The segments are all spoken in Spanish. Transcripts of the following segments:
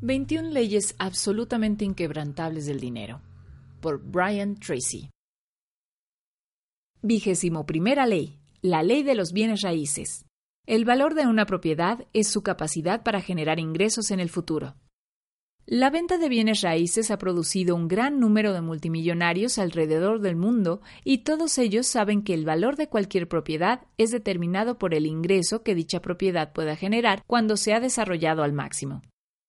21 leyes absolutamente inquebrantables del dinero. Por Brian Tracy. Vigésimo primera ley. La ley de los bienes raíces. El valor de una propiedad es su capacidad para generar ingresos en el futuro. La venta de bienes raíces ha producido un gran número de multimillonarios alrededor del mundo y todos ellos saben que el valor de cualquier propiedad es determinado por el ingreso que dicha propiedad pueda generar cuando se ha desarrollado al máximo.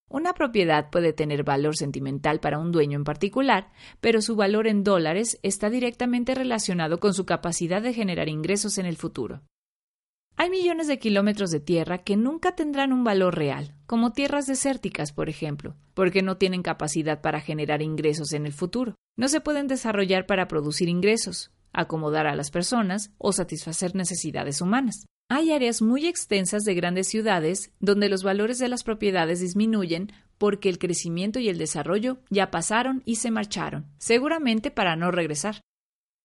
Una propiedad puede tener valor sentimental para un dueño en particular, pero su valor en dólares está directamente relacionado con su capacidad de generar ingresos en el futuro. Hay millones de kilómetros de tierra que nunca tendrán un valor real, como tierras desérticas, por ejemplo, porque no tienen capacidad para generar ingresos en el futuro. No se pueden desarrollar para producir ingresos, acomodar a las personas o satisfacer necesidades humanas. Hay áreas muy extensas de grandes ciudades donde los valores de las propiedades disminuyen porque el crecimiento y el desarrollo ya pasaron y se marcharon, seguramente para no regresar.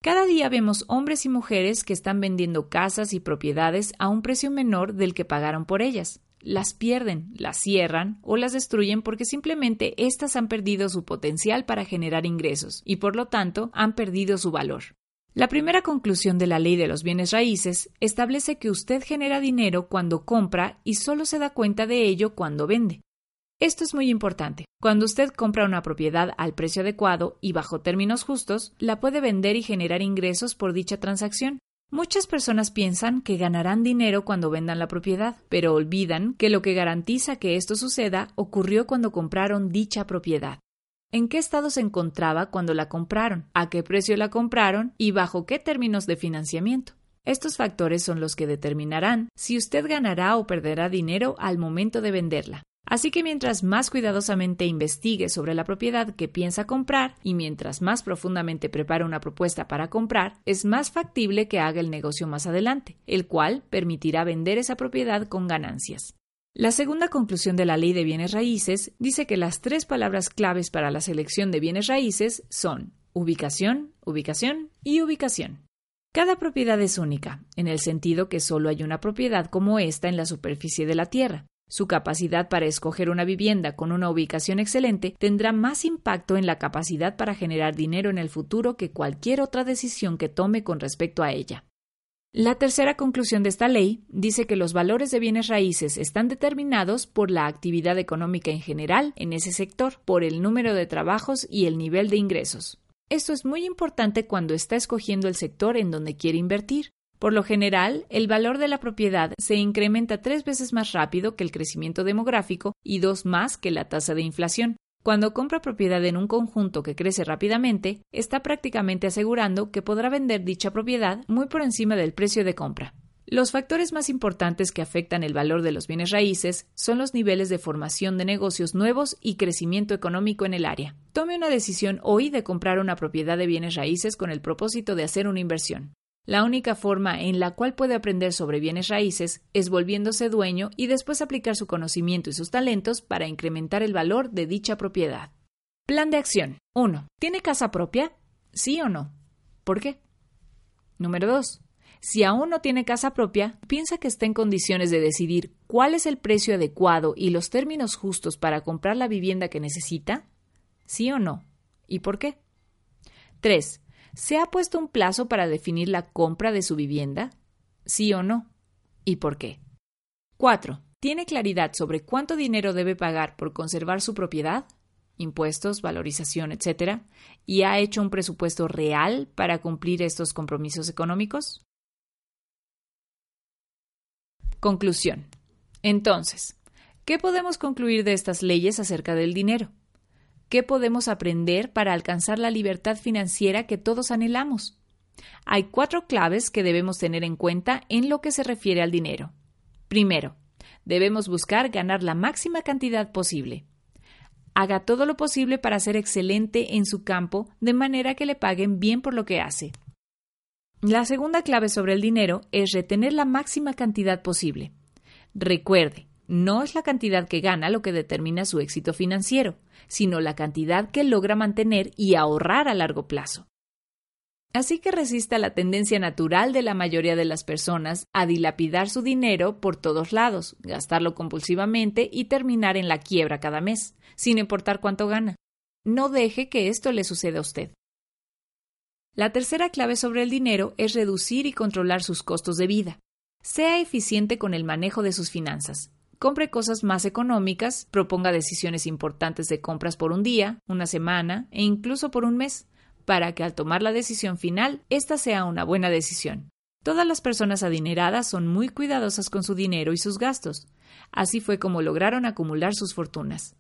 Cada día vemos hombres y mujeres que están vendiendo casas y propiedades a un precio menor del que pagaron por ellas. Las pierden, las cierran o las destruyen porque simplemente éstas han perdido su potencial para generar ingresos y por lo tanto han perdido su valor. La primera conclusión de la ley de los bienes raíces establece que usted genera dinero cuando compra y solo se da cuenta de ello cuando vende. Esto es muy importante. Cuando usted compra una propiedad al precio adecuado y bajo términos justos, la puede vender y generar ingresos por dicha transacción. Muchas personas piensan que ganarán dinero cuando vendan la propiedad, pero olvidan que lo que garantiza que esto suceda ocurrió cuando compraron dicha propiedad en qué estado se encontraba cuando la compraron, a qué precio la compraron y bajo qué términos de financiamiento. Estos factores son los que determinarán si usted ganará o perderá dinero al momento de venderla. Así que mientras más cuidadosamente investigue sobre la propiedad que piensa comprar y mientras más profundamente prepare una propuesta para comprar, es más factible que haga el negocio más adelante, el cual permitirá vender esa propiedad con ganancias. La segunda conclusión de la ley de bienes raíces dice que las tres palabras claves para la selección de bienes raíces son ubicación, ubicación y ubicación. Cada propiedad es única, en el sentido que solo hay una propiedad como esta en la superficie de la Tierra. Su capacidad para escoger una vivienda con una ubicación excelente tendrá más impacto en la capacidad para generar dinero en el futuro que cualquier otra decisión que tome con respecto a ella. La tercera conclusión de esta ley dice que los valores de bienes raíces están determinados por la actividad económica en general en ese sector, por el número de trabajos y el nivel de ingresos. Esto es muy importante cuando está escogiendo el sector en donde quiere invertir. Por lo general, el valor de la propiedad se incrementa tres veces más rápido que el crecimiento demográfico y dos más que la tasa de inflación. Cuando compra propiedad en un conjunto que crece rápidamente, está prácticamente asegurando que podrá vender dicha propiedad muy por encima del precio de compra. Los factores más importantes que afectan el valor de los bienes raíces son los niveles de formación de negocios nuevos y crecimiento económico en el área. Tome una decisión hoy de comprar una propiedad de bienes raíces con el propósito de hacer una inversión. La única forma en la cual puede aprender sobre bienes raíces es volviéndose dueño y después aplicar su conocimiento y sus talentos para incrementar el valor de dicha propiedad. Plan de acción. 1. ¿Tiene casa propia? ¿Sí o no? ¿Por qué? Número 2. Si aún no tiene casa propia, piensa que está en condiciones de decidir cuál es el precio adecuado y los términos justos para comprar la vivienda que necesita? ¿Sí o no? ¿Y por qué? 3. ¿Se ha puesto un plazo para definir la compra de su vivienda? ¿Sí o no? ¿Y por qué? 4. ¿Tiene claridad sobre cuánto dinero debe pagar por conservar su propiedad? Impuestos, valorización, etc. ¿Y ha hecho un presupuesto real para cumplir estos compromisos económicos? Conclusión. Entonces, ¿qué podemos concluir de estas leyes acerca del dinero? ¿Qué podemos aprender para alcanzar la libertad financiera que todos anhelamos? Hay cuatro claves que debemos tener en cuenta en lo que se refiere al dinero. Primero, debemos buscar ganar la máxima cantidad posible. Haga todo lo posible para ser excelente en su campo de manera que le paguen bien por lo que hace. La segunda clave sobre el dinero es retener la máxima cantidad posible. Recuerde, no es la cantidad que gana lo que determina su éxito financiero, sino la cantidad que logra mantener y ahorrar a largo plazo. Así que resista la tendencia natural de la mayoría de las personas a dilapidar su dinero por todos lados, gastarlo compulsivamente y terminar en la quiebra cada mes, sin importar cuánto gana. No deje que esto le suceda a usted. La tercera clave sobre el dinero es reducir y controlar sus costos de vida. Sea eficiente con el manejo de sus finanzas. Compre cosas más económicas, proponga decisiones importantes de compras por un día, una semana e incluso por un mes, para que al tomar la decisión final, esta sea una buena decisión. Todas las personas adineradas son muy cuidadosas con su dinero y sus gastos. Así fue como lograron acumular sus fortunas.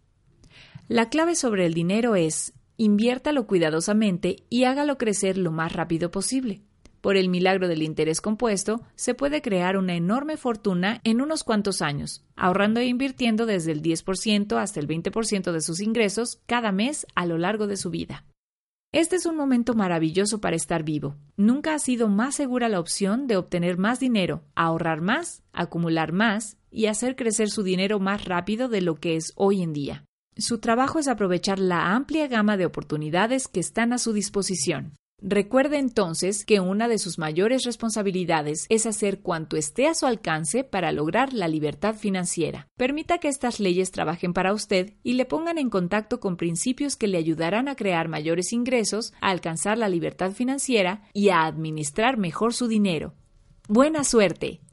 La clave sobre el dinero es inviértalo cuidadosamente y hágalo crecer lo más rápido posible. Por el milagro del interés compuesto, se puede crear una enorme fortuna en unos cuantos años, ahorrando e invirtiendo desde el 10% hasta el 20% de sus ingresos cada mes a lo largo de su vida. Este es un momento maravilloso para estar vivo. Nunca ha sido más segura la opción de obtener más dinero, ahorrar más, acumular más y hacer crecer su dinero más rápido de lo que es hoy en día. Su trabajo es aprovechar la amplia gama de oportunidades que están a su disposición. Recuerde entonces que una de sus mayores responsabilidades es hacer cuanto esté a su alcance para lograr la libertad financiera. Permita que estas leyes trabajen para usted y le pongan en contacto con principios que le ayudarán a crear mayores ingresos, a alcanzar la libertad financiera y a administrar mejor su dinero. Buena suerte.